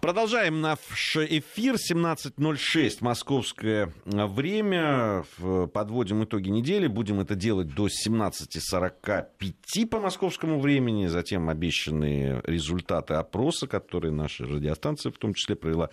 Продолжаем наш эфир. 17.06 московское время. Подводим итоги недели. Будем это делать до 17.45 по московскому времени. Затем обещанные результаты опроса, которые наша радиостанция в том числе провела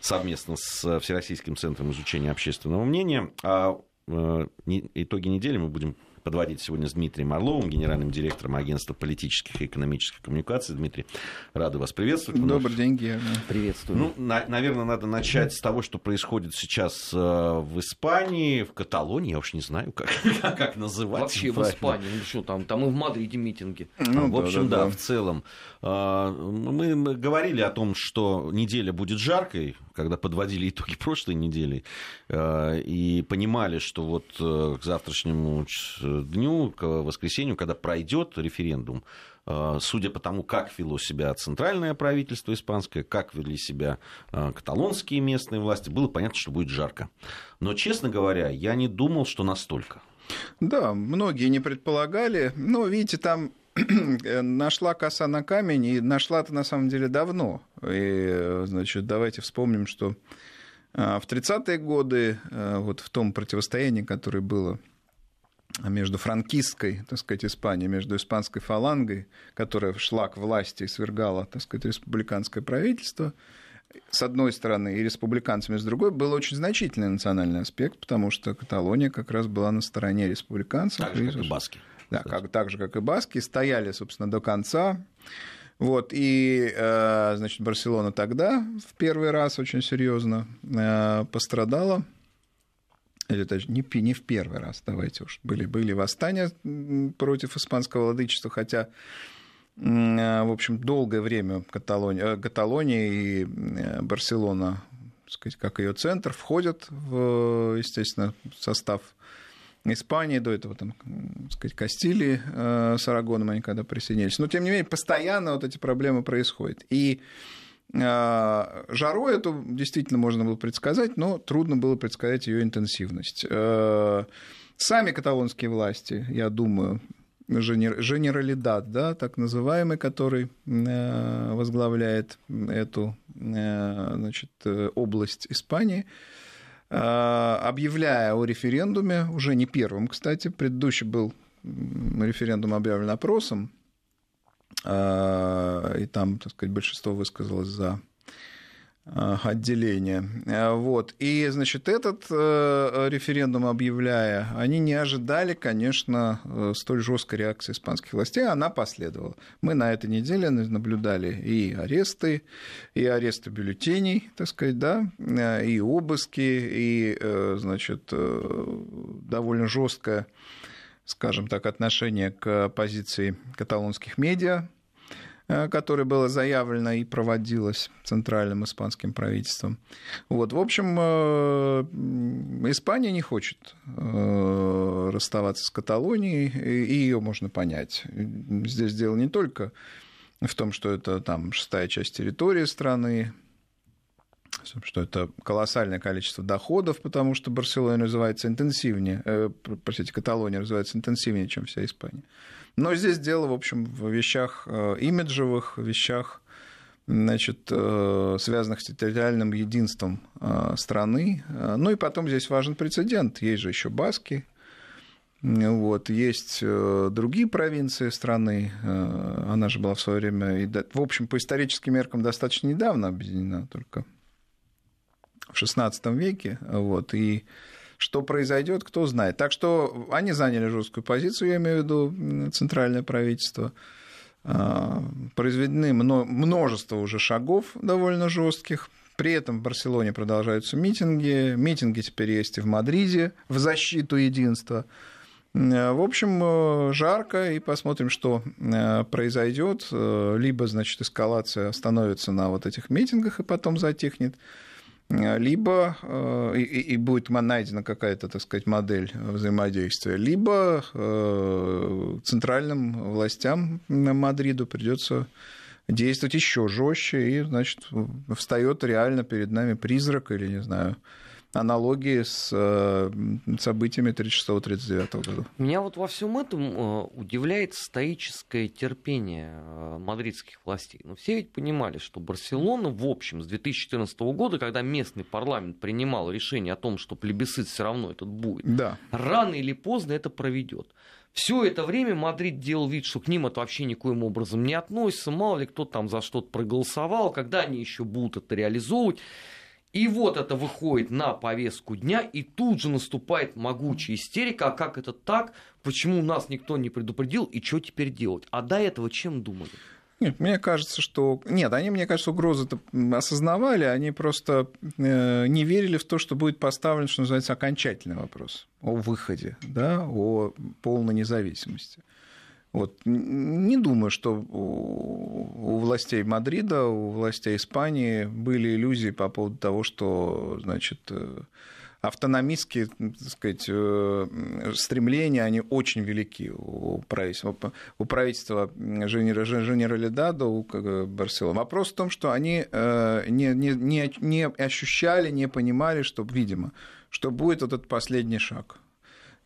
совместно с Всероссийским центром изучения общественного мнения. А э, итоги недели мы будем подводить сегодня с Дмитрием Орловым, генеральным директором агентства политических и экономических коммуникаций. Дмитрий, рады вас приветствовать. Добрый день, Герман. Приветствую. Ну, на, наверное, надо начать с того, что происходит сейчас э, в Испании, в Каталонии, я уж не знаю, как, как называть. Вообще в Испании, ну что там, там и в Мадриде митинги. Ну, в общем, да, да, да, в целом. Э, мы говорили о том, что неделя будет жаркой, когда подводили итоги прошлой недели, э, и понимали, что вот к завтрашнему дню, к воскресенью, когда пройдет референдум, э, судя по тому, как вело себя центральное правительство испанское, как вели себя э, каталонские местные власти, было понятно, что будет жарко. Но, честно говоря, я не думал, что настолько. Да, многие не предполагали. Но, видите, там нашла коса на камень, и нашла-то на самом деле давно. И, значит, давайте вспомним, что э, в 30-е годы, вот в том противостоянии, которое было между франкистской, так сказать, Испанией, между испанской фалангой, которая шла к власти и свергала, так сказать, республиканское правительство, с одной стороны, и республиканцами с другой, был очень значительный национальный аспект, потому что Каталония как раз была на стороне республиканцев. Так же, как и баски. Да, как, так же, как и баски, стояли, собственно, до конца. Вот, и, э, значит, Барселона тогда в первый раз очень серьезно э, пострадала или даже не, не в первый раз, давайте уж, были, были восстания против испанского владычества, хотя в общем, долгое время Каталония, Каталония и э, Барселона, сказать, как ее центр, входят в, естественно, состав Испании, до этого, там, сказать, Кастилии э, с Арагоном они когда присоединились. Но, тем не менее, постоянно вот эти проблемы происходят. И жару эту действительно можно было предсказать, но трудно было предсказать ее интенсивность. А, сами каталонские власти, я думаю, Женералидат, да, так называемый, который а, возглавляет эту значит, область Испании, объявляя о референдуме, уже не первым, кстати, предыдущий был референдум объявлен опросом, а, и там, так сказать, большинство высказалось за а, отделение. А, вот. И, значит, этот э, референдум объявляя, они не ожидали, конечно, э, столь жесткой реакции испанских властей, она последовала. Мы на этой неделе наблюдали и аресты, и аресты бюллетеней, так сказать, да, э, и обыски, и, значит, довольно жесткое скажем так, отношение к позиции каталонских медиа, э, которое было заявлено и проводилось центральным испанским правительством. Вот, в общем, э, Испания не хочет э, расставаться с Каталонией, и ее можно понять. Здесь дело не только в том, что это там шестая часть территории страны, что это колоссальное количество доходов, потому что Барселона развивается интенсивнее, э, простите, Каталония развивается интенсивнее, чем вся Испания. Но здесь дело, в общем, в вещах э, имиджевых, вещах, значит, э, связанных с территориальным единством э, страны. Ну и потом здесь важен прецедент. Есть же еще Баски, вот, есть другие провинции страны, она же была в свое время, в общем, по историческим меркам достаточно недавно объединена, только в XVI веке. Вот, и что произойдет, кто знает. Так что они заняли жесткую позицию, я имею в виду центральное правительство. А, произведены множество уже шагов довольно жестких. При этом в Барселоне продолжаются митинги. Митинги теперь есть и в Мадриде в защиту единства. В общем, жарко, и посмотрим, что э, произойдет. Либо, значит, эскалация остановится на вот этих митингах и потом затихнет, либо э, и, и будет найдена какая-то, так сказать, модель взаимодействия, либо э, центральным властям Мадриду придется действовать еще жестче, и, значит, встает реально перед нами призрак или, не знаю, аналогии с э, событиями 36-39 года. Меня вот во всем этом э, удивляет стоическое терпение э, мадридских властей. Но все ведь понимали, что Барселона, в общем, с 2014 года, когда местный парламент принимал решение о том, что плебисцит все равно этот будет, да. рано или поздно это проведет. Все это время Мадрид делал вид, что к ним это вообще никоим образом не относится, мало ли кто там за что-то проголосовал, когда они еще будут это реализовывать. И вот это выходит на повестку дня, и тут же наступает могучая истерика, а как это так, почему нас никто не предупредил, и что теперь делать? А до этого чем думали? Нет, мне кажется, что... Нет, они, мне кажется, угрозы-то осознавали, они просто э, не верили в то, что будет поставлен, что называется, окончательный вопрос о выходе, да, о полной независимости. Вот. Не думаю, что у властей Мадрида, у властей Испании были иллюзии по поводу того, что значит, э, автономистские так сказать, э, стремления, они очень велики у правительства, у правительства Женералидада, у Барселоны. Вопрос в том, что они э, не, не, не, ощущали, не понимали, что, видимо, что будет этот последний шаг –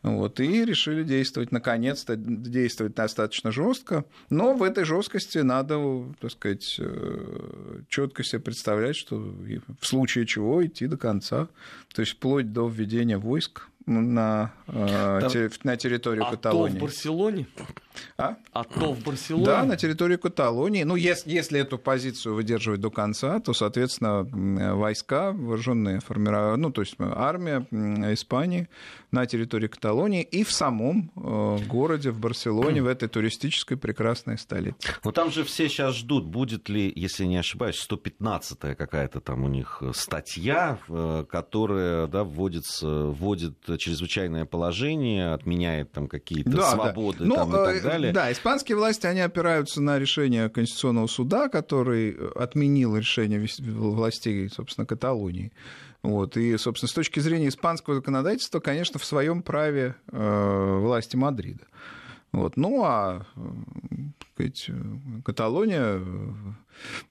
вот, и решили действовать, наконец-то действовать достаточно жестко. Но в этой жесткости надо, так сказать, э, четко себе представлять, что в случае чего идти до конца. То есть вплоть до введения войск на, э, те, на территорию а Каталонии. то в Барселоне? А? А то в Барселоне? Да, на территории Каталонии. Ну, если, если эту позицию выдерживать до конца, то, соответственно, войска, вооруженные формирования, ну, то есть армия Испании на территории Каталонии и в самом э, городе, в Барселоне, в этой туристической прекрасной столице. Но там же все сейчас ждут, будет ли, если не ошибаюсь, 115-я какая-то там у них статья, э, которая да, вводится, вводит чрезвычайное положение, отменяет там какие-то да, свободы да. Ну, там, и так э, далее. Да, испанские власти, они опираются на решение Конституционного суда, который отменил решение властей, собственно, Каталонии. Вот. И, собственно, с точки зрения испанского законодательства, конечно, в своем праве э, власти Мадрида. Вот. Ну а сказать, Каталония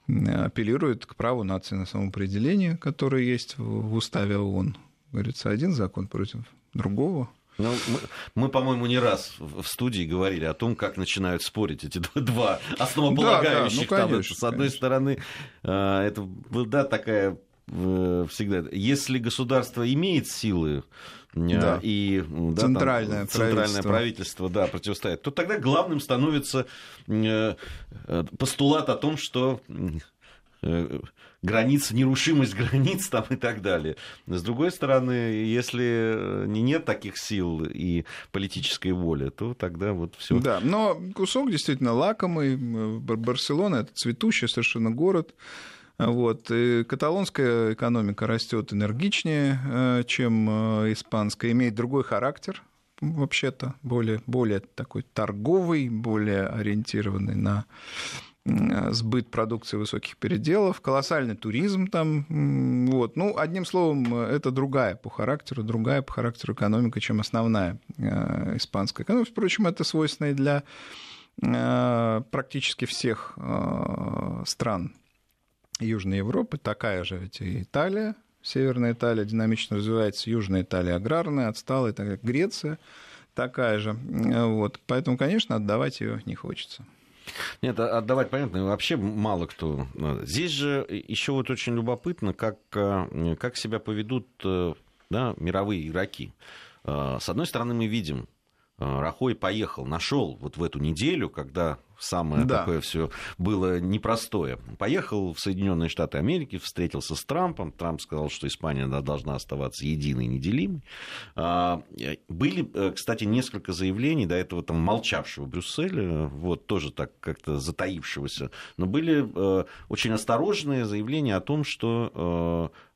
апеллирует к праву нации на самоопределение, которое есть в уставе ООН. Говорится, один закон против другого. Ну, мы, мы, по-моему, не раз в студии говорили о том, как начинают спорить эти два основополагающих. Да, да, ну, конечно, там, с одной конечно. стороны, э, это да, такая всегда. Если государство имеет силы э, да. и да, центральное, там, центральное правительство. правительство да, противостоит, то тогда главным становится э, постулат о том, что граница, нерушимость границ там и так далее. С другой стороны, если нет таких сил и политической воли, то тогда вот все. Да, но кусок действительно лакомый. Барселона это цветущий совершенно город. Вот. И каталонская экономика растет энергичнее, э, чем э, испанская, имеет другой характер, вообще-то, более, более такой торговый, более ориентированный на э, сбыт продукции высоких переделов, колоссальный туризм там. Вот. Ну, одним словом, это другая по характеру, другая по характеру экономика, чем основная испанская экономика. Впрочем, это свойственно и для практически всех стран Южной Европы, такая же ведь и Италия, Северная Италия динамично развивается, Южная Италия аграрная, отсталая, так Греция такая же. Вот. Поэтому, конечно, отдавать ее не хочется. Нет, а отдавать понятно, вообще мало кто. Здесь же еще вот очень любопытно, как, э, как себя поведут э, да, мировые игроки. Э, с одной стороны, мы видим, Рахой поехал, нашел вот в эту неделю, когда самое да. такое все было непростое. Поехал в Соединенные Штаты Америки, встретился с Трампом. Трамп сказал, что Испания должна оставаться единой, неделимой. А, были, э, кстати, несколько заявлений до этого там молчавшего Брюсселя, вот тоже так как-то затаившегося, но были э, очень осторожные заявления о том, что э,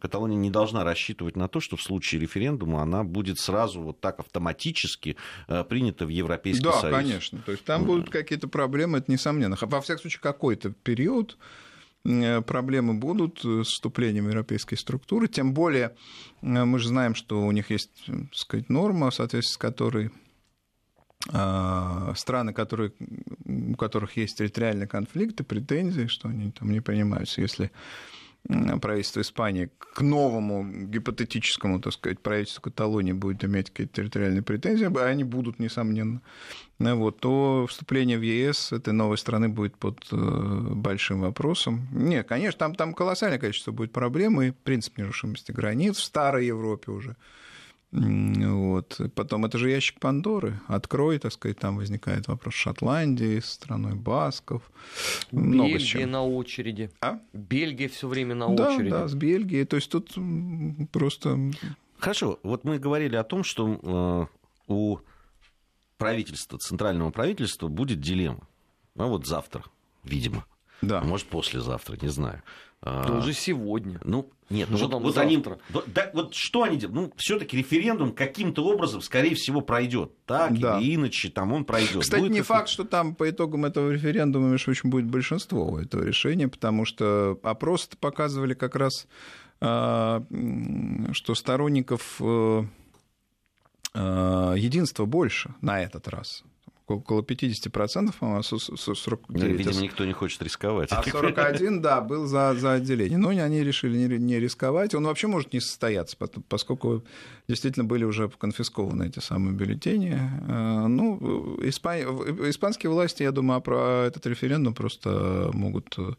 Каталония не должна рассчитывать на то, что в случае референдума она будет сразу вот так автоматически э, принята в Европейский да, Союз. Да, конечно. То есть там будут какие-то проблемы, это несомненно. Во всяком случае, какой-то период э, проблемы будут с вступлением европейской структуры. Тем более мы же знаем, что у них есть, так сказать, норма, в соответствии с которой страны, которые, у которых есть территориальные конфликты, претензии, что они там не принимаются, если правительство Испании к новому гипотетическому, так сказать, правительству Каталонии будет иметь какие-то территориальные претензии, а они будут, несомненно, ну вот, то вступление в ЕС этой новой страны будет под э, большим вопросом. Нет, конечно, там, там колоссальное количество будет проблем, и принцип нерушимости границ в старой Европе уже – вот. Потом это же ящик Пандоры. Открой, так сказать, там возникает вопрос Шотландии, страной Басков. Много Бельгия на очереди. А? Бельгия все время на да, очереди. Да, с Бельгией. То есть тут просто... Хорошо, вот мы говорили о том, что э, у правительства, центрального правительства будет дилемма. А вот завтра, видимо. Да. А может, послезавтра, не знаю. Да уже сегодня. Ну, нет, ну вот, вот они, да, вот что они делают? Ну, все-таки референдум каким-то образом, скорее всего, пройдет. Так да. или иначе, там он пройдет. Кстати, будет не факт, что там по итогам этого референдума, между прочим, будет большинство у этого решения, потому что опросы показывали как раз, а, что сторонников э, э, единства больше на этот раз около 50%, по-моему, 49. Ну, видимо, никто не хочет рисковать. А 41, да, был за, за отделение. Но они решили не, не рисковать. Он вообще может не состояться, поскольку действительно были уже конфискованы эти самые бюллетени. Э, ну, испан... испанские власти, я думаю, про этот референдум просто могут э,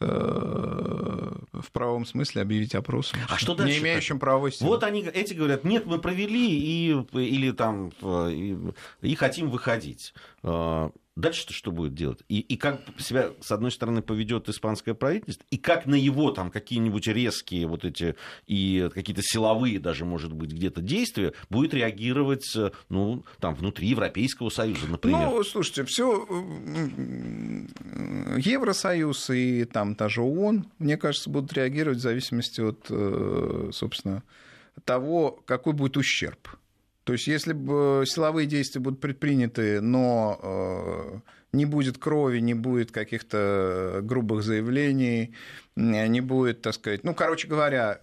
в правом смысле объявить опросом. А что дальше? Не имеющим правовой силы. Вот они, эти говорят, нет, мы провели и, или там и, и хотим выходить говорить. А, дальше-то что будет делать? И, и как себя, с одной стороны, поведет испанское правительство, и как на его там какие-нибудь резкие вот эти и какие-то силовые даже, может быть, где-то действия будет реагировать, ну, там, внутри Европейского Союза, например. Ну, слушайте, все Евросоюз и там та же ООН, мне кажется, будут реагировать в зависимости от, э, собственно, того, какой будет ущерб. То есть, если бы силовые действия будут предприняты, но э, не будет крови, не будет каких-то грубых заявлений, не будет, так сказать, ну, короче говоря,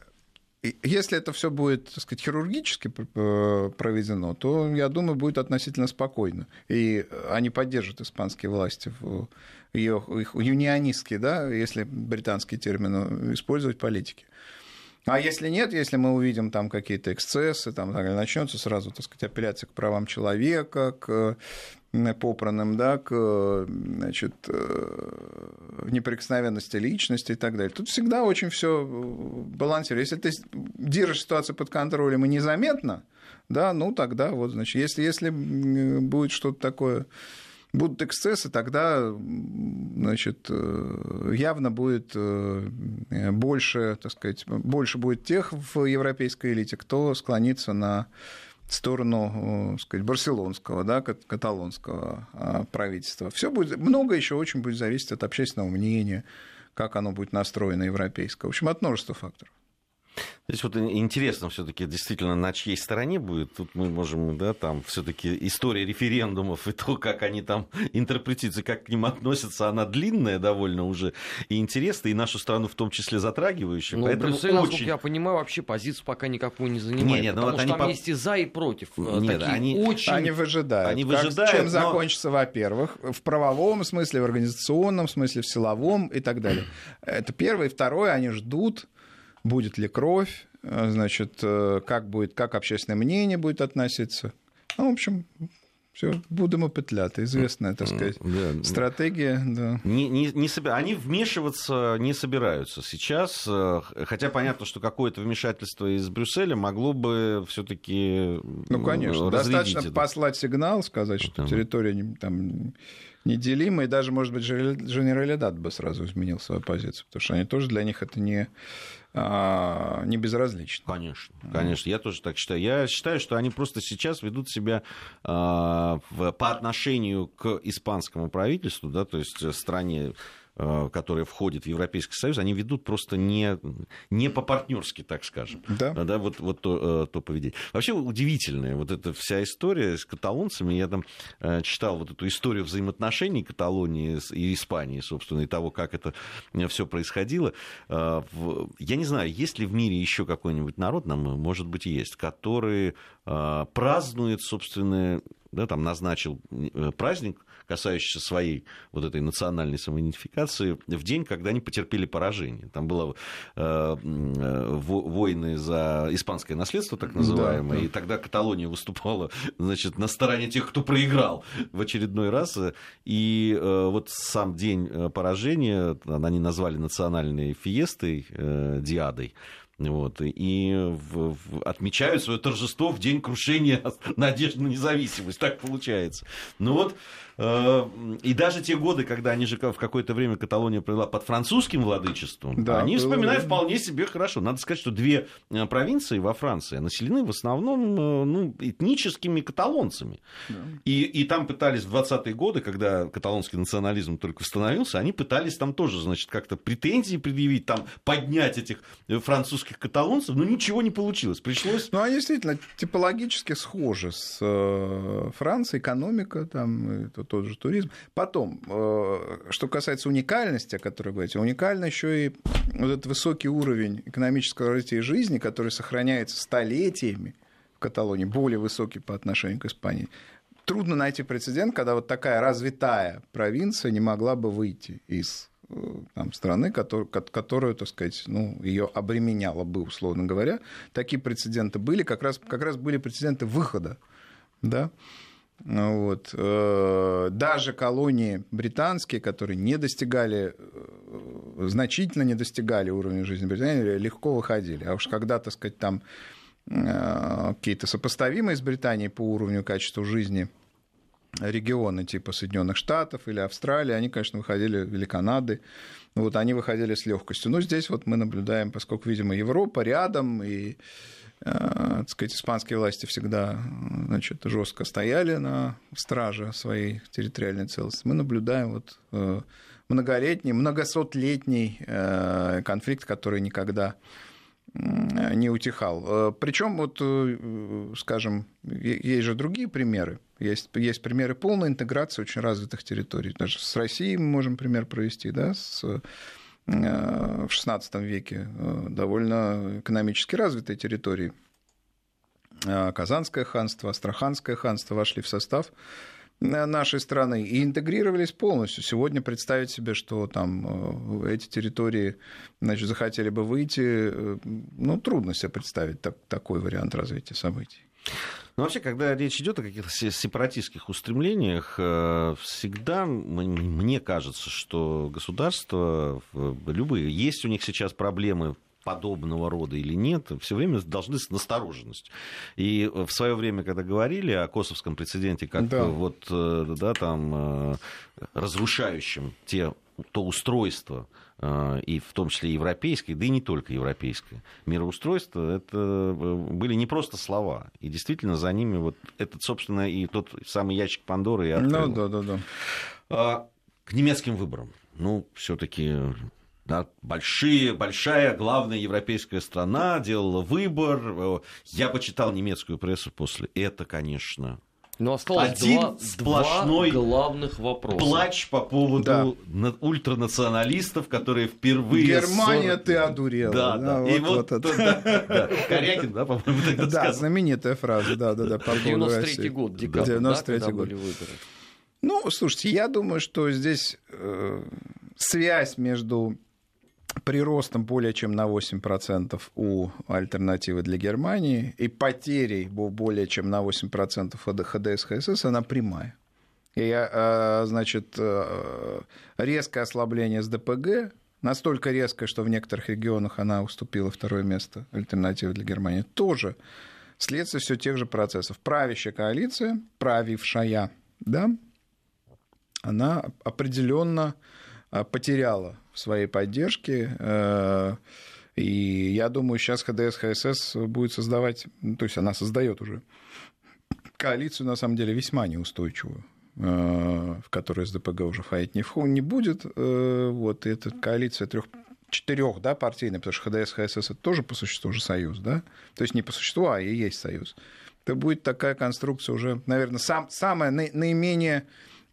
если это все будет, так сказать, хирургически проведено, то, я думаю, будет относительно спокойно. И они поддержат испанские власти в ее, их юнионистские, да, если британский термин использовать политики. А если нет, если мы увидим там какие-то эксцессы, там начнется сразу, так сказать, апелляция к правам человека, к попранным, да, к значит, э, неприкосновенности личности и так далее. Тут всегда очень все балансирует. Если ты держишь ситуацию под контролем и незаметно, да, ну тогда вот, значит, если, если будет что-то такое будут эксцессы, тогда значит, э, явно будет э, больше, так сказать, больше будет тех в европейской элите, кто склонится на сторону, так э, сказать, барселонского, да, каталонского а, правительства. Все будет, много еще очень будет зависеть от общественного мнения, как оно будет настроено европейское. В общем, от множества факторов. Здесь вот интересно все-таки действительно на чьей стороне будет. Тут мы можем, да, там все-таки история референдумов и то, как они там интерпретируются, как к ним относятся, она длинная довольно уже и интересная, и нашу страну в том числе затрагивающая. Но Поэтому Брюссель, очень... насколько я понимаю, вообще позицию пока никакую не занимает. Нет, нет, ну потому вот что там по... есть и за, и против. Э, нет, такие они... очень... Они выжидают. Они выжидают, как, чем но... закончится, во-первых, в правовом смысле, в организационном смысле, в силовом и так далее. Это первое. И второе, они ждут будет ли кровь, э, значит, э, как, будет, как общественное мнение будет относиться. Ну, в общем, все, будемо петляти, известная, так сказать, да. стратегия. Да. Не, не, не собир... Они вмешиваться не собираются сейчас, э, хотя понятно, что какое-то вмешательство из Брюсселя могло бы все-таки Ну, конечно, достаточно это. послать сигнал, сказать, что территория там неделима, и даже, может быть, Женералидат бы сразу изменил свою позицию, потому что они тоже для них это не не безразлично. Конечно, конечно, я тоже так считаю. Я считаю, что они просто сейчас ведут себя а, по отношению к испанскому правительству, да, то есть стране Э, которые входят в Европейский Союз, они ведут просто не, не по-партнерски, так скажем. Да. да вот, вот то, э, то поведение. Вообще удивительная вот эта вся история с каталонцами. Я там э, читал вот эту историю взаимоотношений Каталонии и Испании, собственно, и того, как это все происходило. Я не знаю, есть ли в мире еще какой-нибудь народ, нам, может быть, есть, который празднует, собственно, да, там назначил праздник, касающийся своей вот этой национальной самоидентификации, в день, когда они потерпели поражение. Там было э, войны за испанское наследство, так называемое, да, да. и тогда Каталония выступала значит, на стороне тех, кто проиграл в очередной раз. И э, вот сам день э, поражения, они назвали национальной фиестой, э, диадой, вот, и в, в, отмечают свое торжество в день крушения надежды на независимость. Так получается. Ну вот, и даже те годы, когда они же в какое-то время Каталония провела под французским владычеством, да, они вспоминают было... вполне себе хорошо. Надо сказать, что две э, провинции во Франции населены в основном э, ну, этническими каталонцами. Да. И, и там пытались в 20-е годы, когда каталонский национализм только восстановился, они пытались там тоже, значит, как-то претензии предъявить, там поднять этих французских каталонцев, но ничего не получилось. Пришлось... Ну, они действительно типологически схожи с Францией, экономика там, тот же туризм. Потом, э, что касается уникальности, о которой вы говорите, уникально еще и вот этот высокий уровень экономического развития жизни, который сохраняется столетиями в Каталонии, более высокий по отношению к Испании. Трудно найти прецедент, когда вот такая развитая провинция не могла бы выйти из э, там, страны, которую, которую, так сказать, ну, ее обременяла бы, условно говоря. Такие прецеденты были, как раз, как раз были прецеденты выхода да, вот. Э, даже колонии британские, которые не достигали, э, значительно не достигали уровня жизни Британии, легко выходили. А уж когда, так сказать, там э, какие-то сопоставимые с Британией по уровню качества жизни регионы типа Соединенных Штатов или Австралии, они, конечно, выходили, или Канады, вот они выходили с легкостью. Но здесь вот мы наблюдаем, поскольку, видимо, Европа рядом, и так сказать, испанские власти всегда значит, жестко стояли на страже своей территориальной целостности. Мы наблюдаем вот э, многолетний, многосотлетний э, конфликт, который никогда не утихал. Причем, вот, скажем, есть же другие примеры. Есть, есть примеры полной интеграции очень развитых территорий. Даже с Россией мы можем пример провести, да, с Э, в XVI веке э, довольно экономически развитые территории. Э, Казанское ханство, Астраханское ханство вошли в состав нашей страны и интегрировались полностью. Сегодня представить себе, что там эти территории значит, захотели бы выйти, ну, трудно себе представить так, такой вариант развития событий. Но вообще, когда речь идет о каких-то сепаратистских устремлениях, э, всегда мне кажется, что государства, любые, есть у них сейчас проблемы подобного рода или нет, все время должны с настороженностью. И в свое время, когда говорили о косовском прецеденте, как да. вот, э, да, там, э, разрушающим те, то устройство, Э, и в том числе европейское, да и не только европейское мироустройство, это были не просто слова. И действительно за ними вот этот, собственно, и тот самый ящик Пандоры и открыл. Ну, да, да, да. А, к немецким выборам. Ну, все-таки да, большие, большая главная европейская страна делала выбор. Э, я почитал немецкую прессу после. Это, конечно, но осталось Один два, сплошной два главных вопроса. Плач по поводу да. ультранационалистов, которые впервые... Германия, 40... ты одурела. Да, да. да. И вот, вот да, да. Корякин, да, по-моему, тогда Да, сказал. знаменитая фраза, да, да, да. 93-й год, декабрь, 93 да, год. Ну, слушайте, я думаю, что здесь э, связь между приростом более чем на 8% у альтернативы для Германии и потерей более чем на 8% ХДС, ХСС, она прямая. И, а, значит, э, резкое ослабление с ДПГ, настолько резкое, что в некоторых регионах она уступила второе место альтернативы для Германии, тоже следствие все тех же процессов. Правящая коалиция, правившая, да, она определенно а, потеряла своей поддержке. Э, и я думаю, сейчас ХДС, ХСС будет создавать, ну, то есть она создает уже коалицию, на самом деле, весьма неустойчивую э, в которой СДПГ уже входить не, не будет. Э, вот, и эта коалиция трех четырех, да, партийная, потому что ХДС, ХСС это тоже по существу уже союз, да, то есть не по существу, а и есть союз. Это будет такая конструкция уже, наверное, сам, самая наименее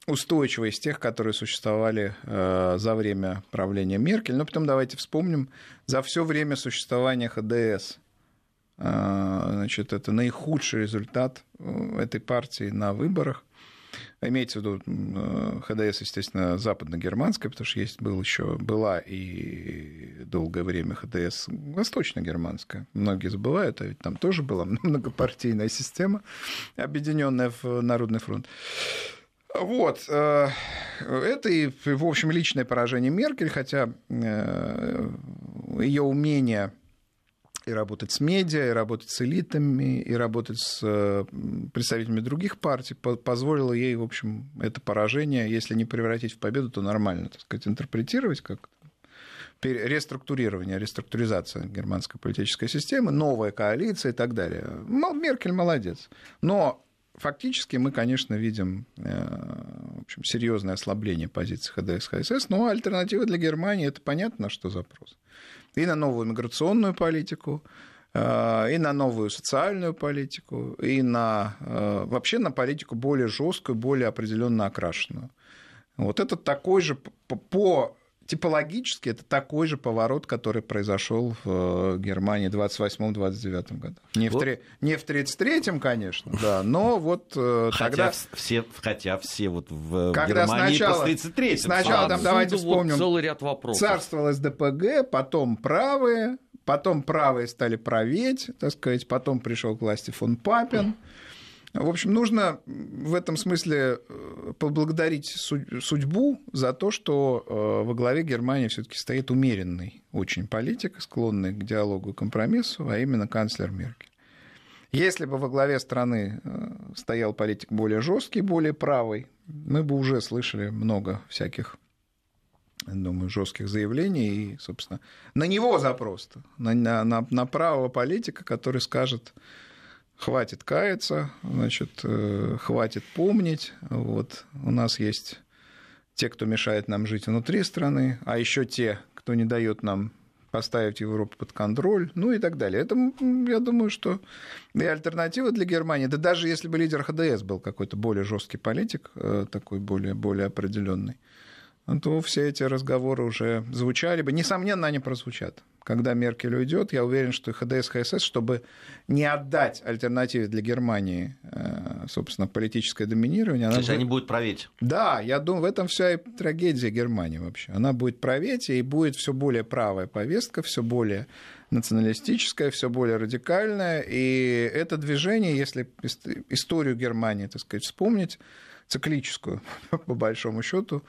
устойчивая из тех, которые существовали э, за время правления Меркель. Но потом давайте вспомним, за все время существования ХДС, э, значит, это наихудший результат э, этой партии на выборах. Имеется в виду э, ХДС, естественно, западно-германская, потому что есть был еще, была и долгое время ХДС восточно-германская. Многие забывают, а ведь там тоже была многопартийная система, объединенная в Народный фронт. Вот. Э, это и, в общем, личное поражение Меркель, хотя э, ее умение и работать с медиа, и работать с элитами, и работать с э, представителями других партий позволило ей, в общем, это поражение, если не превратить в победу, то нормально, так сказать, интерпретировать как реструктурирование, реструктуризация германской политической системы, новая коалиция и так далее. Меркель молодец. Но фактически мы, конечно, видим э, в общем, серьезное ослабление позиции ХДС, ХСС, но альтернатива для Германии это понятно, что запрос и на новую миграционную политику, э, и на новую социальную политику, и на, э, вообще на политику более жесткую, более определенно окрашенную. Вот это такой же по типологически это такой же поворот, который произошел в э, Германии в 28-29 году. Не, вот. в, три, не в 33-м, конечно, да, но вот хотя тогда... Все, хотя все вот в когда Германии сначала, по 33 Сначала там, давайте вспомним, целый ряд вопросов. царствовало СДПГ, потом правые, потом правые стали править, так сказать, потом пришел к власти фон Папин. В общем, нужно в этом смысле э, поблагодарить судьбу за то, что э, во главе Германии все-таки стоит умеренный очень политик, склонный к диалогу и компромиссу, а именно канцлер Меркель. Если бы во главе страны э, стоял политик более жесткий, более правый, мы бы уже слышали много всяких думаю, жестких заявлений и, собственно, на него запрос на, на, на правого политика, который скажет, хватит каяться, значит, э, хватит помнить. Вот. У нас есть те, кто мешает нам жить внутри страны, а еще те, кто не дает нам поставить Европу под контроль, ну и так далее. Это, я думаю, что и альтернатива для Германии, да даже если бы лидер ХДС был какой-то более жесткий политик, э, такой более, более определенный, то все эти разговоры уже звучали бы. Несомненно, они прозвучат когда Меркель уйдет, я уверен, что ХДС, ХСС, чтобы не отдать альтернативе для Германии, э, собственно, политическое доминирование... То есть будет... они будут править? Да, я думаю, в этом вся и трагедия Германии вообще. Она будет править, и будет все более правая повестка, все более националистическая, все более радикальная. И это движение, если историю Германии, так сказать, вспомнить, циклическую, по большому счету,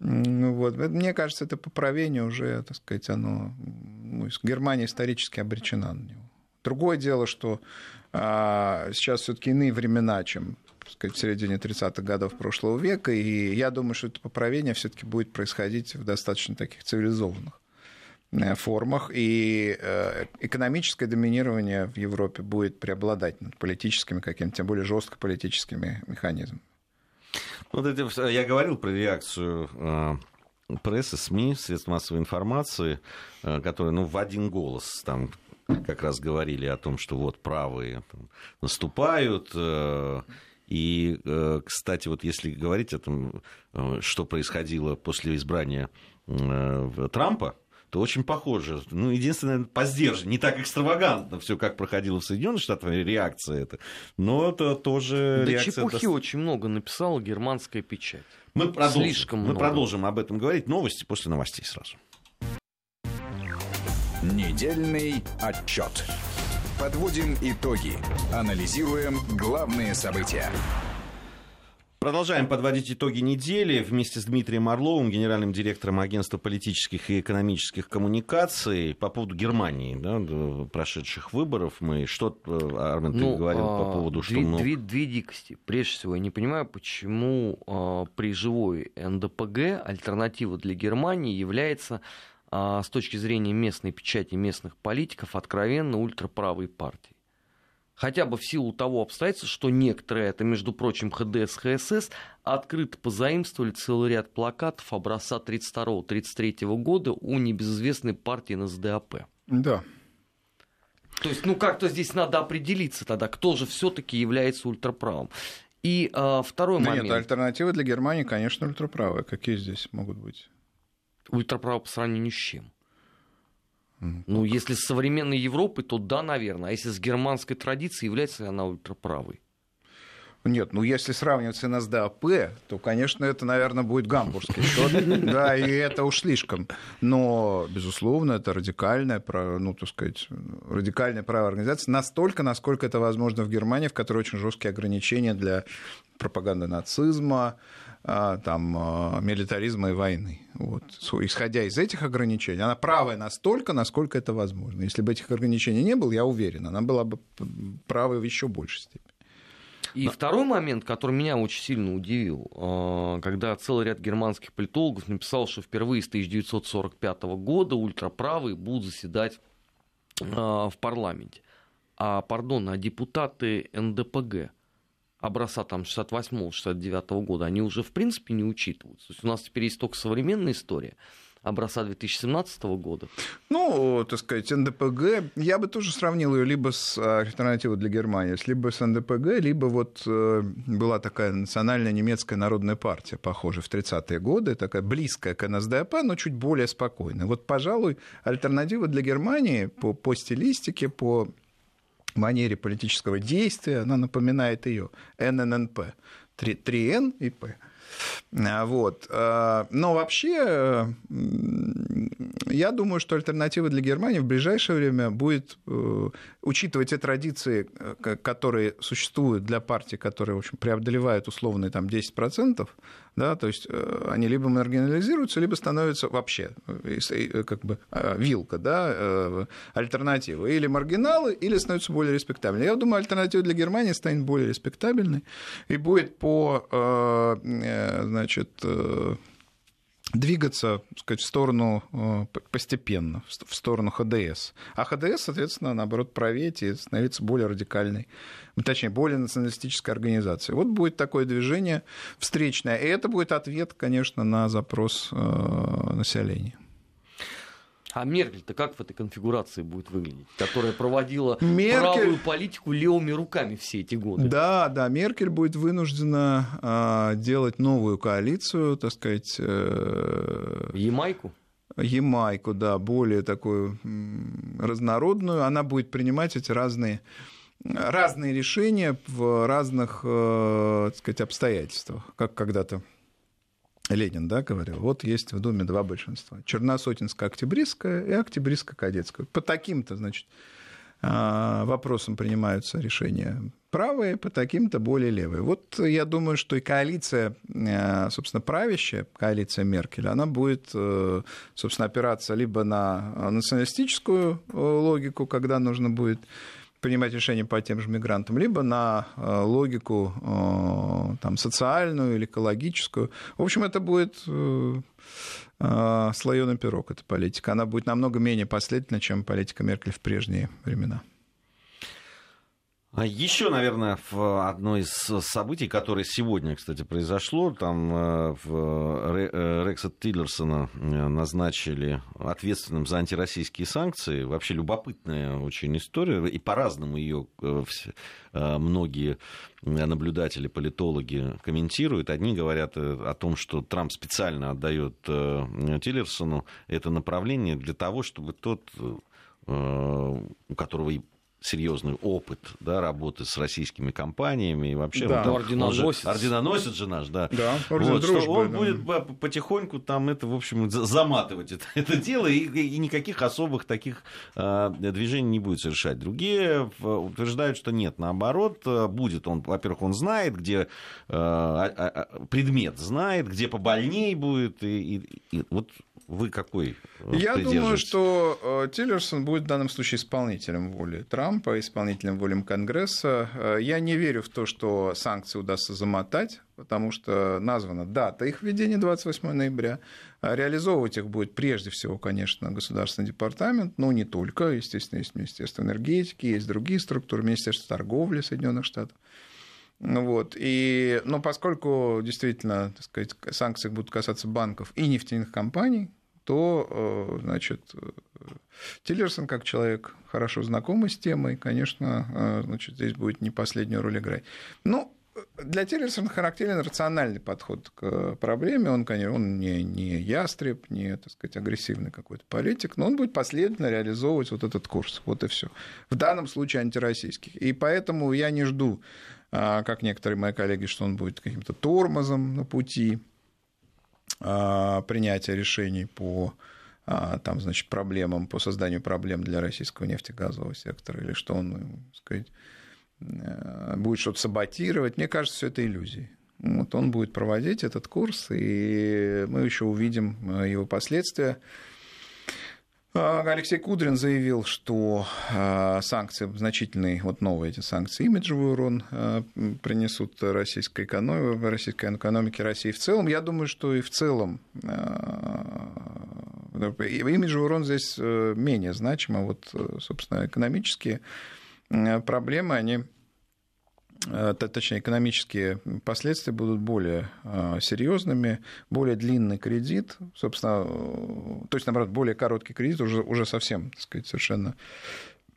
вот. Мне кажется, это поправление уже, так сказать, оно... Ну, Германия исторически обречена на него. Другое дело, что а, сейчас все таки иные времена, чем сказать, в середине 30-х годов прошлого века, и я думаю, что это поправление все таки будет происходить в достаточно таких цивилизованных э, формах, и э, экономическое доминирование в Европе будет преобладать над политическими какими-то, тем более жестко политическими механизмами. Вот это, я говорил про реакцию э, прессы, СМИ, средств массовой информации, э, которые ну, в один голос там как раз говорили о том, что вот правые там, наступают. Э, и, кстати, вот если говорить о том, что происходило после избрания Трампа, то очень похоже. Ну, единственное, по сдержанию. Не так экстравагантно все, как проходило в Соединенных Штатах, реакция это. Но это тоже да реакция... чепухи это... очень много написала германская печать. Мы продолжим, Слишком мы продолжим об этом говорить. Новости после новостей сразу. Недельный отчет. Подводим итоги. Анализируем главные события. Продолжаем подводить итоги недели вместе с Дмитрием Орловым, генеральным директором агентства политических и экономических коммуникаций по поводу Германии, да, прошедших выборов. Мы что, Армен, ну, ты говорил а, по поводу, что... Две, много... две, две дикости. Прежде всего, я не понимаю, почему а, при живой НДПГ альтернатива для Германии является а, с точки зрения местной печати местных политиков откровенно ультраправой партией хотя бы в силу того обстоятельства, что некоторые, это, между прочим, ХДС, ХСС, открыто позаимствовали целый ряд плакатов образца 32-33 года у небезызвестной партии НСДАП. Да. То есть, ну как-то здесь надо определиться тогда, кто же все-таки является ультраправым. И а, второй да момент. Нет, альтернатива для Германии, конечно, ультраправая. Какие здесь могут быть? Ультраправо по сравнению с чем? Ну, если с современной Европой, то да, наверное. А если с германской традицией, является ли она ультраправой? Нет, ну если сравнивать с НСДАП, то, конечно, это, наверное, будет гамбургский счет. Да, и это уж слишком. Но, безусловно, это радикальное право, ну, так сказать, радикальное право организации настолько, насколько это возможно в Германии, в которой очень жесткие ограничения для пропаганды нацизма, а, там, а, милитаризма и войны. Вот. Исходя из этих ограничений, она правая настолько, насколько это возможно. Если бы этих ограничений не было, я уверен, она была бы правой в еще большей степени. И Но... второй момент, который меня очень сильно удивил, а, когда целый ряд германских политологов написал, что впервые с 1945 года ультраправые будут заседать в парламенте. А, пардон, а депутаты НДПГ – образца там 68-69 года, они уже в принципе не учитываются. То есть у нас теперь есть только современная история образца 2017 года? Ну, так сказать, НДПГ, я бы тоже сравнил ее либо с альтернативой для Германии, либо с НДПГ, либо вот э, была такая национальная немецкая народная партия, похоже, в 30-е годы, такая близкая к НСДАП, но чуть более спокойная. Вот, пожалуй, альтернатива для Германии по, по стилистике, по манере политического действия, она напоминает ее НННП. 3Н и П. А, вот. А, но вообще, я думаю, что альтернатива для Германии в ближайшее время будет э, учитывать те традиции, э, которые существуют для партий, которые, в общем, преодолевают условные там, 10%, да, то есть э, они либо маргинализируются, либо становятся вообще э, как бы вилка, да, альтернатива. Или маргиналы, или становятся более респектабельны. Я думаю, альтернатива для Германии станет более респектабельной и будет по, значит, двигаться сказать, в сторону э, постепенно, в сторону ХДС. А ХДС, соответственно, наоборот, править и становиться более радикальной, точнее, более националистической организацией. Вот будет такое движение встречное. И это будет ответ, конечно, на запрос э, населения. А Меркель-то как в этой конфигурации будет выглядеть, которая проводила Меркель... правую политику левыми руками все эти годы? Да, да, Меркель будет вынуждена э, делать новую коалицию, так сказать. Э... Ямайку? Ямайку, да, более такую разнородную. Она будет принимать эти разные разные решения в разных, э, так сказать, обстоятельствах, как когда-то Ленин, да, говорил, вот есть в Думе два большинства. Черносотинско-Октябристское и Октябристско-Кадетское. По таким-то, значит, а, вопросам принимаются решения правые, по таким-то более левые. Вот я думаю, что и коалиция, э, собственно, правящая, коалиция Меркеля, она будет, э, собственно, опираться либо на националистическую э, логику, когда нужно будет принимать решения по тем же мигрантам, либо на э, логику э, там, социальную или экологическую. В общем, это будет э, слоеный пирог, эта политика. Она будет намного менее последовательна, чем политика Меркель в прежние времена. А Еще, наверное, в одно из событий, которое сегодня, кстати, произошло, там э, в Рекса Тиллерсона э, назначили ответственным за антироссийские санкции. Вообще любопытная очень история, и по-разному ее э, многие наблюдатели, политологи комментируют. Одни говорят о том, что Трамп специально отдает Тиллерсону это направление для того, чтобы тот у которого серьезный опыт да, работы с российскими компаниями и вообще да, вот, орденоносец. Же, орденоносец же наш, да. Да, вот, дружбы, что он да. будет потихоньку там это, в общем, заматывать это, это дело и, и никаких особых таких э, движений не будет совершать. Другие утверждают, что нет, наоборот, будет он, во-первых, он знает, где э, предмет знает, где побольней будет, и, и, и вот вы какой э, Я думаю, что э, Тиллерсон будет в данном случае исполнителем воли Трампа, исполнителем воли Конгресса. Э, я не верю в то, что санкции удастся замотать, потому что названа дата их введения 28 ноября. Реализовывать их будет прежде всего, конечно, Государственный департамент, но не только. Естественно, есть Министерство энергетики, есть другие структуры, Министерство торговли Соединенных Штатов. Вот. И, но поскольку действительно так сказать, санкции будут касаться банков и нефтяных компаний, то, э, значит, э, Тиллерсон, как человек хорошо знакомый с темой, конечно, э, значит, здесь будет не последнюю роль играть. Ну, для Тиллерсона характерен рациональный подход к проблеме. Он, конечно, он не, не ястреб, не, так сказать, агрессивный какой-то политик, но он будет последовательно реализовывать вот этот курс. Вот и все. В данном случае антироссийских. И поэтому я не жду, а, как некоторые мои коллеги, что он будет каким-то тормозом на пути принятия решений по а, там, значит, проблемам, по созданию проблем для российского нефтегазового сектора, или что он, так сказать, Э, будет что-то саботировать. Мне кажется, все это иллюзии. Вот он будет проводить этот курс, и мы еще увидим э, его последствия. А, Алексей Кудрин заявил, что э, санкции значительные, вот новые эти санкции, имиджевый урон принесут российской экономике, российской экономике России в целом. Я думаю, что и в целом имиджевый урон здесь менее значим, а вот, собственно, экономические Э, проблемы, они э, точнее, экономические последствия будут более э, серьезными, более длинный кредит, собственно, то есть, наоборот, более короткий кредит уже, уже совсем, так сказать, совершенно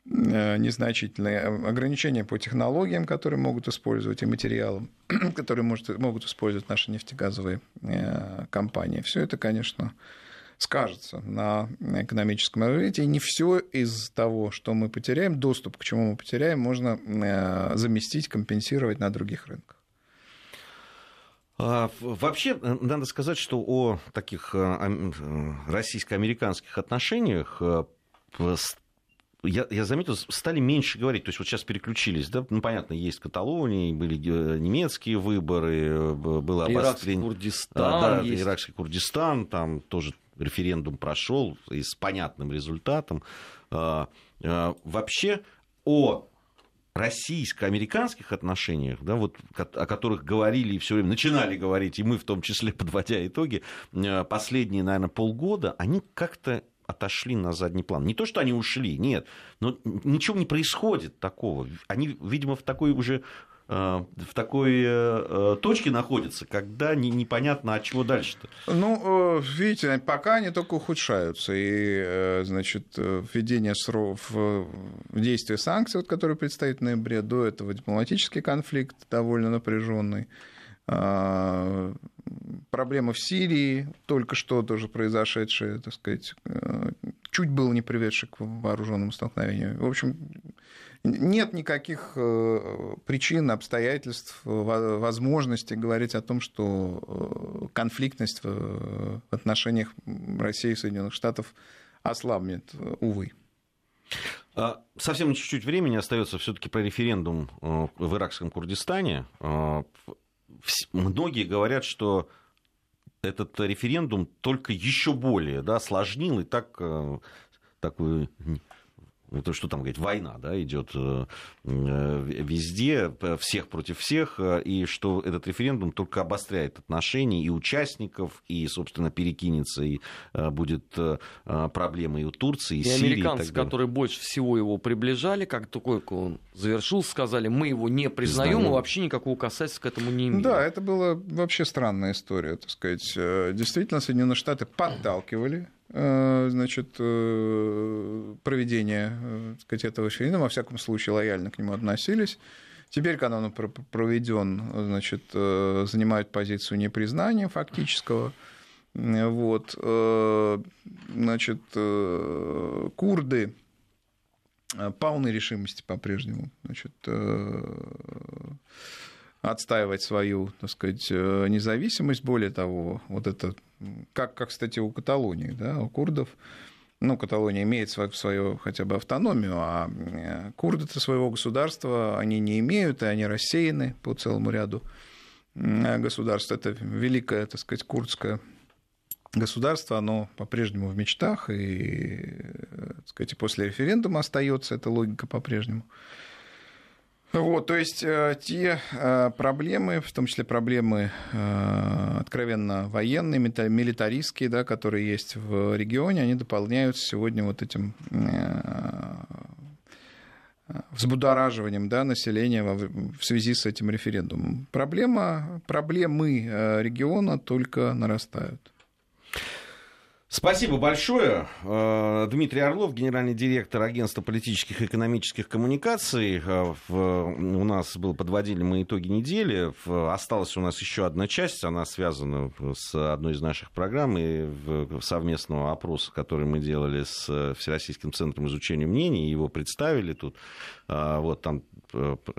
незначительные ограничения по технологиям, которые могут использовать, и материалам, которые может, могут использовать наши нефтегазовые компании. Все это, конечно, скажется на экономическом развитии. Не все из того, что мы потеряем, доступ к чему мы потеряем, можно э, заместить, компенсировать на других рынках. А, вообще, э, надо сказать, что о таких э, российско-американских отношениях я, я заметил, стали меньше говорить. То есть вот сейчас переключились, да, ну, понятно, есть Каталония, были немецкие выборы, было обострение. Иракский Курдистан. Да, есть. Иракский Курдистан, там тоже референдум прошел и с понятным результатом. А, а, вообще о российско-американских отношениях, да, вот, о которых говорили и все время начинали говорить, и мы в том числе, подводя итоги, а, последние, наверное, полгода, они как-то отошли на задний план. Не то, что они ушли, нет, но ничего не происходит такого. Они, видимо, в такой уже в такой э, э, точке находится, когда не, непонятно, от чего дальше-то. Ну, видите, пока они только ухудшаются. И, значит, введение сроков в действие санкций, вот, которые предстоит в ноябре, до этого дипломатический конфликт довольно напряженный. А, проблема в Сирии, только что тоже произошедшая, так сказать, чуть было не приведшая к вооруженному столкновению. В общем, нет никаких э, причин, обстоятельств, возможности говорить о том, что э, конфликтность в отношениях России и Соединенных Штатов ослабнет, увы. А, совсем чуть-чуть времени остается все-таки про референдум э, в иракском Курдистане. Многие говорят, что этот референдум только еще более да, осложнил и так такую то, что там говорить, война да, идет э, э, везде, всех против всех, э, и что этот референдум только обостряет отношения и участников, и, собственно, перекинется, и будет проблемы и у Турции, и, и Сирии. американцы, и которые больше всего его приближали, как только он завершился, сказали, мы его не признаем, и вообще никакого касательства к этому не имеем. Да, это была вообще странная история, так сказать. Действительно, Соединенные Штаты подталкивали значит, э, проведения э, сказать, этого референдума, во всяком случае, лояльно к нему относились. Теперь, когда он проведен, значит, занимают позицию непризнания фактического. Вот. Значит, курды полной решимости по-прежнему значит, отстаивать свою, так сказать, независимость. Более того, вот это как, как, кстати, у Каталонии, да, у курдов, ну, Каталония имеет свою, свою хотя бы автономию, а э, курды-то своего государства они не имеют, и они рассеяны по целому ряду государств. Это великое, так сказать, курдское государство, оно по-прежнему в мечтах, и, э, так сказать, после референдума остается эта логика по-прежнему. Вот, то есть э, те э, проблемы, в том числе проблемы э, откровенно военные, милитаристские, да, которые есть в регионе, они дополняются сегодня вот этим взбудораживанием да, населения в связи с этим референдумом. Проблема, проблемы региона только нарастают. Спасибо большое. Э, Дмитрий Орлов, генеральный директор агентства политических и экономических коммуникаций. Э, у нас был подводили мы итоги недели. Осталась у нас еще одна часть. Она связана с одной из наших программ и совместного опроса, который мы делали с Всероссийским центром изучения мнений. Его представили тут. Э, вот там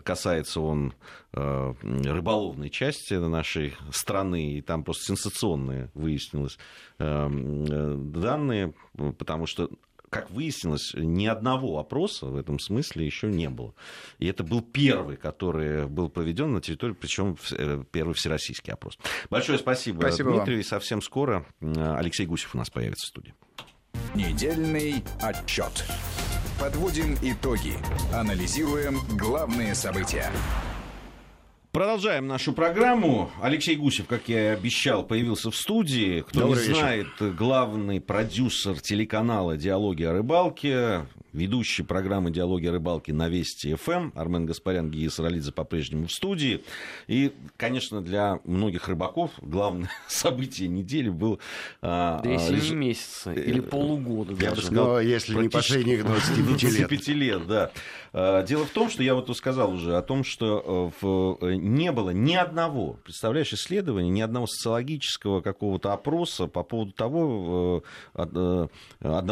касается он рыболовной части нашей страны. И там просто сенсационное выяснилось данные, потому что как выяснилось, ни одного опроса в этом смысле еще не было. И это был первый, который был проведен на территории, причем э, первый всероссийский опрос. Большое спасибо, спасибо Дмитрию, вам. и совсем скоро Алексей Гусев у нас появится в студии. Недельный отчет. Подводим итоги. Анализируем главные события. Продолжаем нашу программу. Алексей Гусев, как я и обещал, появился в студии. Кто Добрый не вечер. знает, главный продюсер телеканала «Диалоги о рыбалке», ведущий программы «Диалоги о рыбалке» на Вести ФМ. Армен Гаспарян, Гия Саралидзе по-прежнему в студии. И, конечно, для многих рыбаков главное событие недели был... А, да если лишь... месяца или э, полугода я даже. Бы сказал, Но если не последних 25 лет. 25 лет, да. А, дело в том, что я вот сказал уже о том, что э, в... Э, не было ни одного, представляешь, исследования, ни одного социологического какого-то опроса по поводу того, одного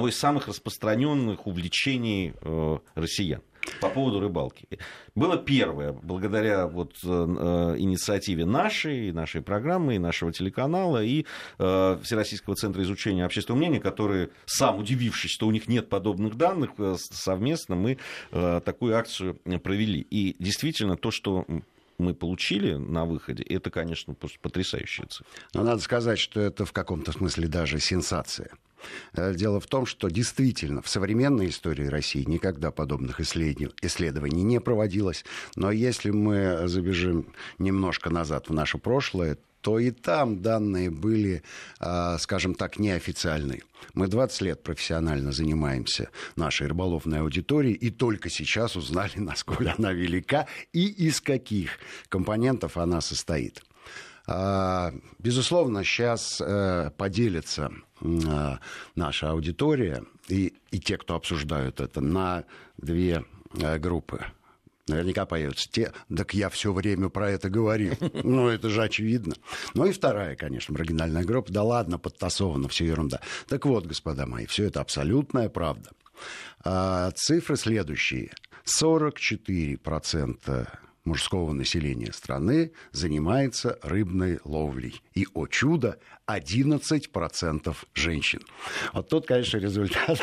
из самых распространенных увлечений э, россиян по поводу рыбалки. Было первое, благодаря вот, э, э, инициативе нашей, нашей программы, нашего телеканала и э, Всероссийского центра изучения общественного мнения, которые, сам удивившись, что у них нет подобных данных, э, совместно мы э, такую акцию провели. И действительно, то, что мы получили на выходе, это, конечно, потрясающая цифра. Но надо сказать, что это в каком-то смысле даже сенсация. Э, дело в том, что действительно в современной истории России никогда подобных исследований не проводилось. Но если мы забежим немножко назад в наше прошлое, то и там данные были, а, скажем так, неофициальные. Мы 20 лет профессионально занимаемся нашей рыболовной аудиторией, и только сейчас узнали, насколько она велика и из каких компонентов она состоит. А, безусловно, сейчас э, поделится а, наша аудитория и, и те, кто обсуждают это, на две э, группы. Наверняка появятся те, так я все время про это говорил. Ну, это же очевидно. Ну и вторая, конечно, маргинальная группа. Да ладно, подтасована, все ерунда. Так вот, господа мои, все это абсолютная правда. А, цифры следующие. 44% мужского населения страны занимается рыбной ловлей. И, о чудо, 11% женщин. Вот тут, конечно, результат...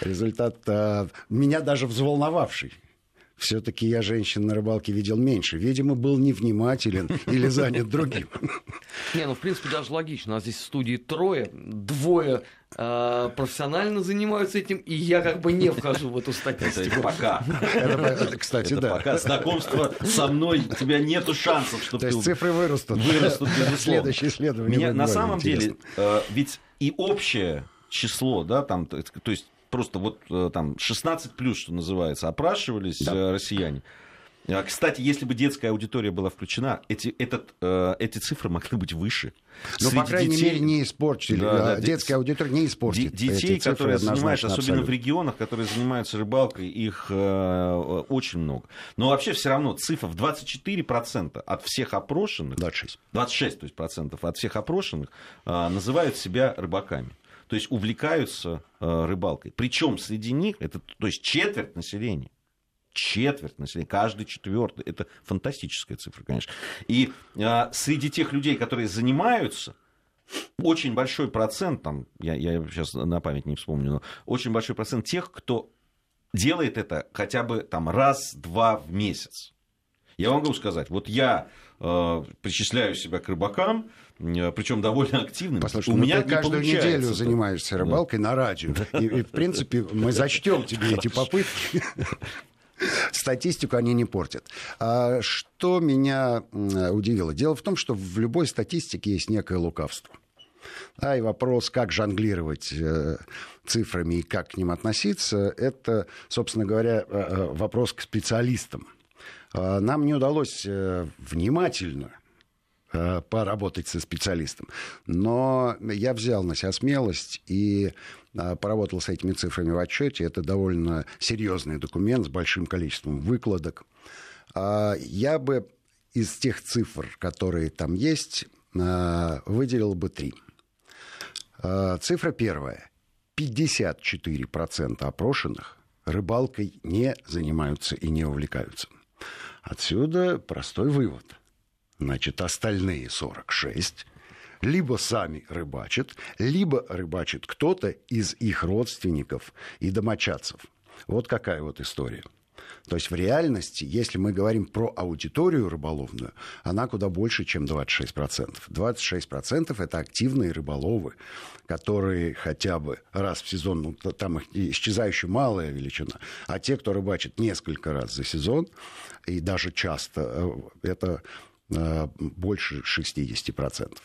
Результат а, меня даже взволновавший все-таки я женщин на рыбалке видел меньше. Видимо, был невнимателен или занят другим. Не, ну, в принципе, даже логично. У нас здесь в студии трое, двое э, профессионально занимаются этим, и я как бы не вхожу в эту статистику. Пока. Кстати, да. Пока знакомство со мной, у тебя нету шансов, чтобы... То есть цифры вырастут. Вырастут, Следующее исследование. На самом деле, э, ведь и общее число, да, там, то есть просто вот э, там 16 плюс, что называется, опрашивались. Э, россияне. А, кстати, если бы детская аудитория была включена, эти, этот, э, эти цифры могли быть выше. Но, ну, по крайней детей... мере, не испортили. Да, да, детская аудитория не испортит. Детей, которые занимаются, особенно абсолютно. в регионах, которые занимаются рыбалкой, их э, очень много. Но вообще все равно цифра в 24% от всех опрошенных... 26. 26 то есть, процентов от всех опрошенных э, называют себя рыбаками то есть увлекаются э, рыбалкой. Причем среди них, это, то есть четверть населения, четверть населения, каждый четвертый, это фантастическая цифра, конечно. И э, среди тех людей, которые занимаются, очень большой процент, там, я, я сейчас на память не вспомню, но очень большой процент тех, кто делает это хотя бы там раз-два в месяц. Я могу сказать, вот я э, причисляю себя к рыбакам, Э, причем довольно активным. Послушай, у ну меня ты каждую неделю это. занимаешься рыбалкой да. на радио. И, и, в принципе, мы зачтем тебе эти попытки. Статистику они не портят. А что меня удивило? Дело в том, что в любой статистике есть некое лукавство. А и вопрос, как жонглировать э, цифрами и как к ним относиться, это, собственно говоря, э, вопрос к специалистам. А нам не удалось внимательно э, поработать со специалистом. Но я взял на себя смелость и э, поработал с этими цифрами в отчете. Это довольно серьезный документ с большим количеством выкладок. А я бы из тех цифр, которые там есть, э, выделил бы три. Цифра первая. 54% опрошенных рыбалкой не занимаются и не увлекаются. Отсюда простой вывод. Значит, остальные 46 либо сами рыбачат, либо рыбачит кто-то из их родственников и домочадцев. Вот какая вот история. То есть в реальности, если мы говорим про аудиторию рыболовную, она куда больше, чем 26%. 26% это активные рыболовы, которые хотя бы раз в сезон, ну, там их исчезающая малая величина, а те, кто рыбачит несколько раз за сезон, и даже часто, э, это э, больше 60%.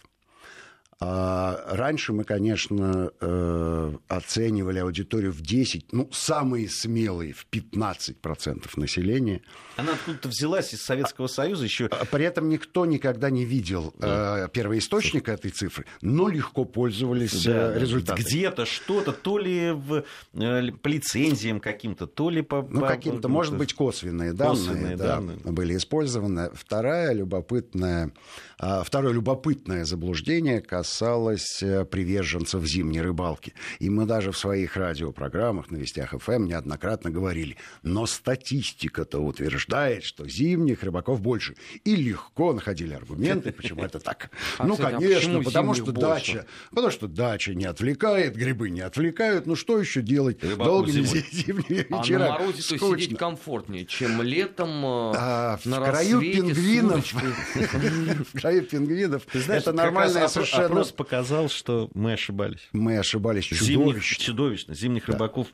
А раньше мы, конечно, э, оценивали аудиторию в 10, ну, самые смелые в 15% населения. Она откуда-то взялась из Советского Союза еще. А при этом никто никогда не видел да. Э, первоисточника этой цифры, но легко пользовались да, э, результатами. Где-то что-то, то ли в, по лицензиям каким-то, то ли по... Ну, каким-то, может быть, косвенные данные, косвенные да, данные были использованы. Вторая любопытная, а, второе любопытное заблуждение касается касалось э, приверженцев зимней рыбалки. И мы даже в своих радиопрограммах на Вестях ФМ неоднократно говорили, но статистика-то утверждает, что зимних рыбаков больше. И легко находили аргументы, почему это так. Ну, а конечно, потому что дача, потому что дача не отвлекает, грибы не отвлекают. Ну, что еще делать долгими зимними вечерами? А на морозе то сидеть комфортнее, чем летом э, а, в краю пингвинов. В краю пингвинов. Это нормальная совершенно опрос показал, что мы ошибались. Мы ошибались чудовищно. Зимних, чудовищно. Зимних да. рыбаков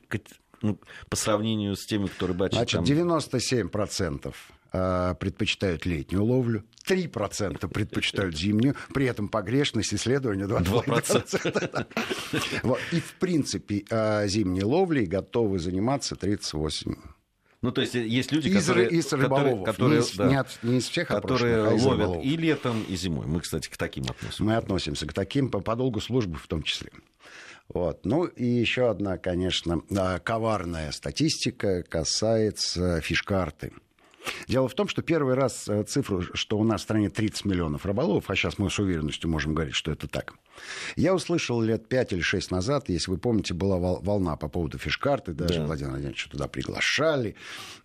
ну, по сравнению с теми, кто рыбачит Значит, там... 97% а, предпочитают летнюю ловлю, 3% предпочитают зимнюю, при этом погрешность исследования 2%. 2%. вот. И, в принципе, а, зимней ловлей готовы заниматься 38%. Ну, то есть есть люди, из, которые, из которые, которые не, из, да, не, от, не из всех которые а ловят рыболов. и летом, и зимой. Мы, кстати, к таким относимся. Мы относимся к таким по, по долгу службы в том числе. Вот. Ну и еще одна, конечно, а, коварная статистика касается фишкарты. Дело в том, что первый раз э, цифру, что у нас в стране 30 миллионов рыболовов, а сейчас мы с уверенностью можем говорить, что это так, я услышал лет 5 или 6 назад, если вы помните, была волна по поводу фишкарты, даже да. Владимира Владимировича туда приглашали,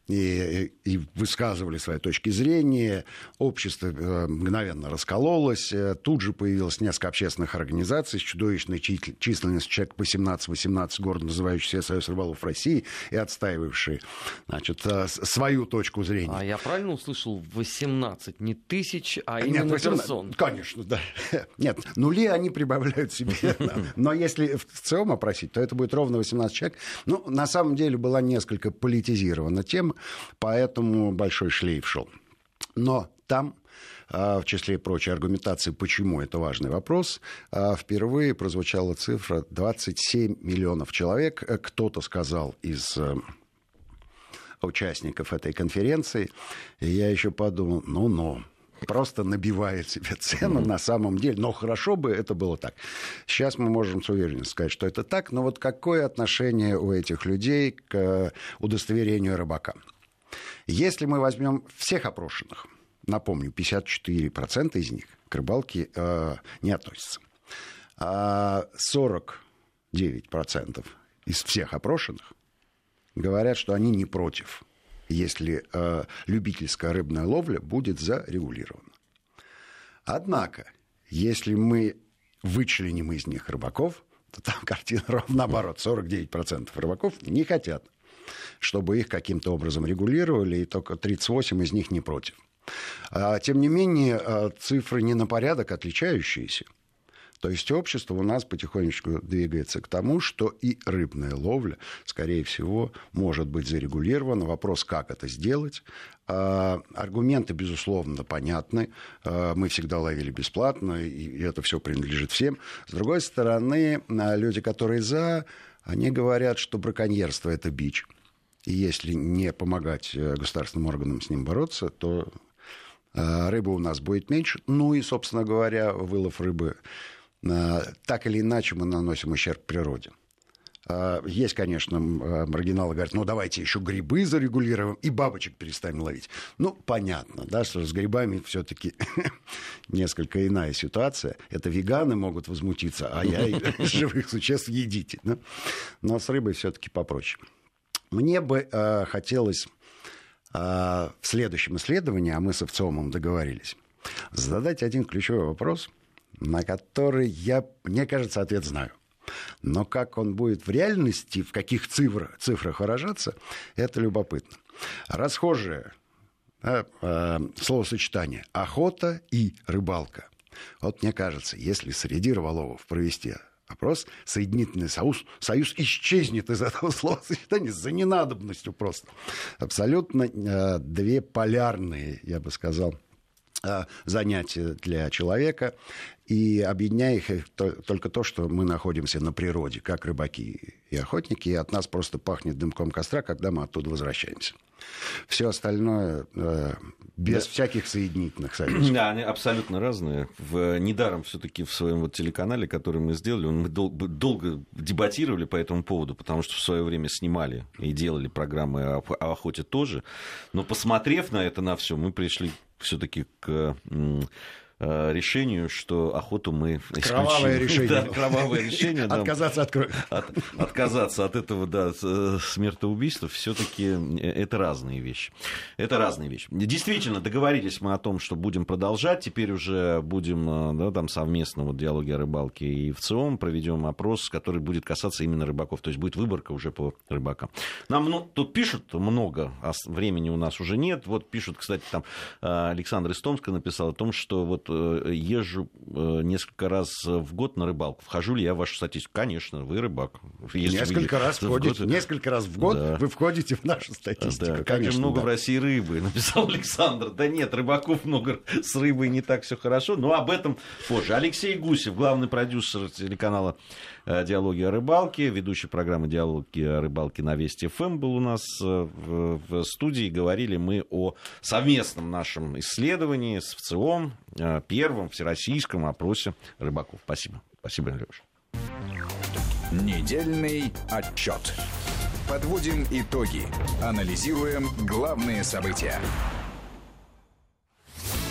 и, и высказывали свои точки зрения. Общество э, мгновенно раскололось. Э, тут же появилось несколько общественных организаций с чудовищной численностью человек по 17-18 город, называющийся Союз рыболов России, и отстаивавшие значит, э, свою точку зрения. А я правильно услышал 18 не тысяч, а именно Нет, 18, персон? Конечно, да. Нет, нули они прибавляют себе. Но если в целом опросить, то это будет ровно 18 человек. Ну, на самом деле была несколько политизирована тема поэтому большой шлейф шел. Но там а, в числе прочей аргументации, почему это важный вопрос, а, впервые прозвучала цифра 27 миллионов человек. Кто-то сказал из э, участников этой конференции, и я еще подумал, ну-ну, просто набивает себе цену mm-hmm. на самом деле. Но хорошо бы это было так. Сейчас мы можем с уверенностью сказать, что это так, но вот какое отношение у этих людей к удостоверению рыбака? Если мы возьмем всех опрошенных, напомню, 54% из них к рыбалке э, не относятся, а 49% из всех опрошенных говорят, что они не против, если э, любительская рыбная ловля будет зарегулирована. Однако, если мы вычленим из них рыбаков, то там картина ровно наоборот. 49% рыбаков не хотят чтобы их каким-то образом регулировали, и только 38 из них не против. А, тем не менее, а, цифры не на порядок отличающиеся. То есть общество у нас потихонечку двигается к тому, что и рыбная ловля, скорее всего, может быть зарегулирована. Вопрос, как это сделать. А, аргументы, безусловно, понятны. Мы всегда ловили бесплатно, и это все принадлежит всем. С другой стороны, люди, которые за, они говорят, что браконьерство – это бич. И если не помогать э, государственным органам с ним бороться, то рыбы у нас будет меньше. Ну и, собственно говоря, вылов рыбы так или иначе мы наносим ущерб природе. А, есть, конечно, а, маргиналы говорят, ну давайте еще грибы зарегулируем и бабочек перестанем ловить. Ну, понятно, да, что с грибами все-таки несколько иная ситуация. Это веганы могут возмутиться, а я живых существ едите. Да? Но с рыбой все-таки попроще. Мне бы э, хотелось э, в следующем исследовании, а мы с Овцомом договорились, задать один ключевой вопрос, на который я, мне кажется, ответ знаю – но как он будет в реальности, в каких цифрах, цифрах выражаться, это любопытно. Расхожее да, э, словосочетание «охота» и «рыбалка». Вот мне кажется, если среди рыболовов провести опрос, соединительный союз, союз исчезнет из этого словосочетания за ненадобностью просто. Абсолютно э, две полярные, я бы сказал, э, занятия для человека и объединяет их только то, что мы находимся на природе, как рыбаки и охотники, и от нас просто пахнет дымком костра, когда мы оттуда возвращаемся. Все остальное э, без да. всяких соединительных союзов. Да, они абсолютно разные. В, недаром все-таки в своем вот телеканале, который мы сделали, мы дол- долго дебатировали по этому поводу, потому что в свое время снимали и делали программы о, о охоте тоже. Но посмотрев на это на все, мы пришли все-таки к решению, что охоту мы исключим. Кровавое решение. Да, кровавое решение. Отказаться от крови. Отказаться от этого, да, э, смертоубийства, все таки э, это разные вещи. Это разные вещи. Действительно, договорились мы о том, что будем продолжать. Теперь уже будем да, там совместно вот диалоги о рыбалке и в ЦИОМ проведем опрос, который будет касаться именно рыбаков. То есть будет выборка уже по рыбакам. Нам ну, тут пишут много, а времени у нас уже нет. Вот пишут, кстати, там Александр Истомска написал о том, что вот Э, езжу э, несколько раз в год на рыбалку. Вхожу ли я в вашу статистику? Конечно, вы рыбак. Если несколько вы... раз входите, год... несколько раз в год да. вы входите в нашу статистику. Да, как же много да. в России рыбы, написал Александр. Да нет, рыбаков много с рыбой не так все хорошо, но об этом позже. Алексей Гусев, главный продюсер телеканала «Диалоги о рыбалке». Ведущий программы «Диалоги о рыбалке» на Вести ФМ был у нас э, в студии. Говорили мы о совместном нашем исследовании с ВЦИОМ, э, первом всероссийском опросе рыбаков. Спасибо. Спасибо, Леша. Недельный отчет. Подводим итоги. Анализируем главные события.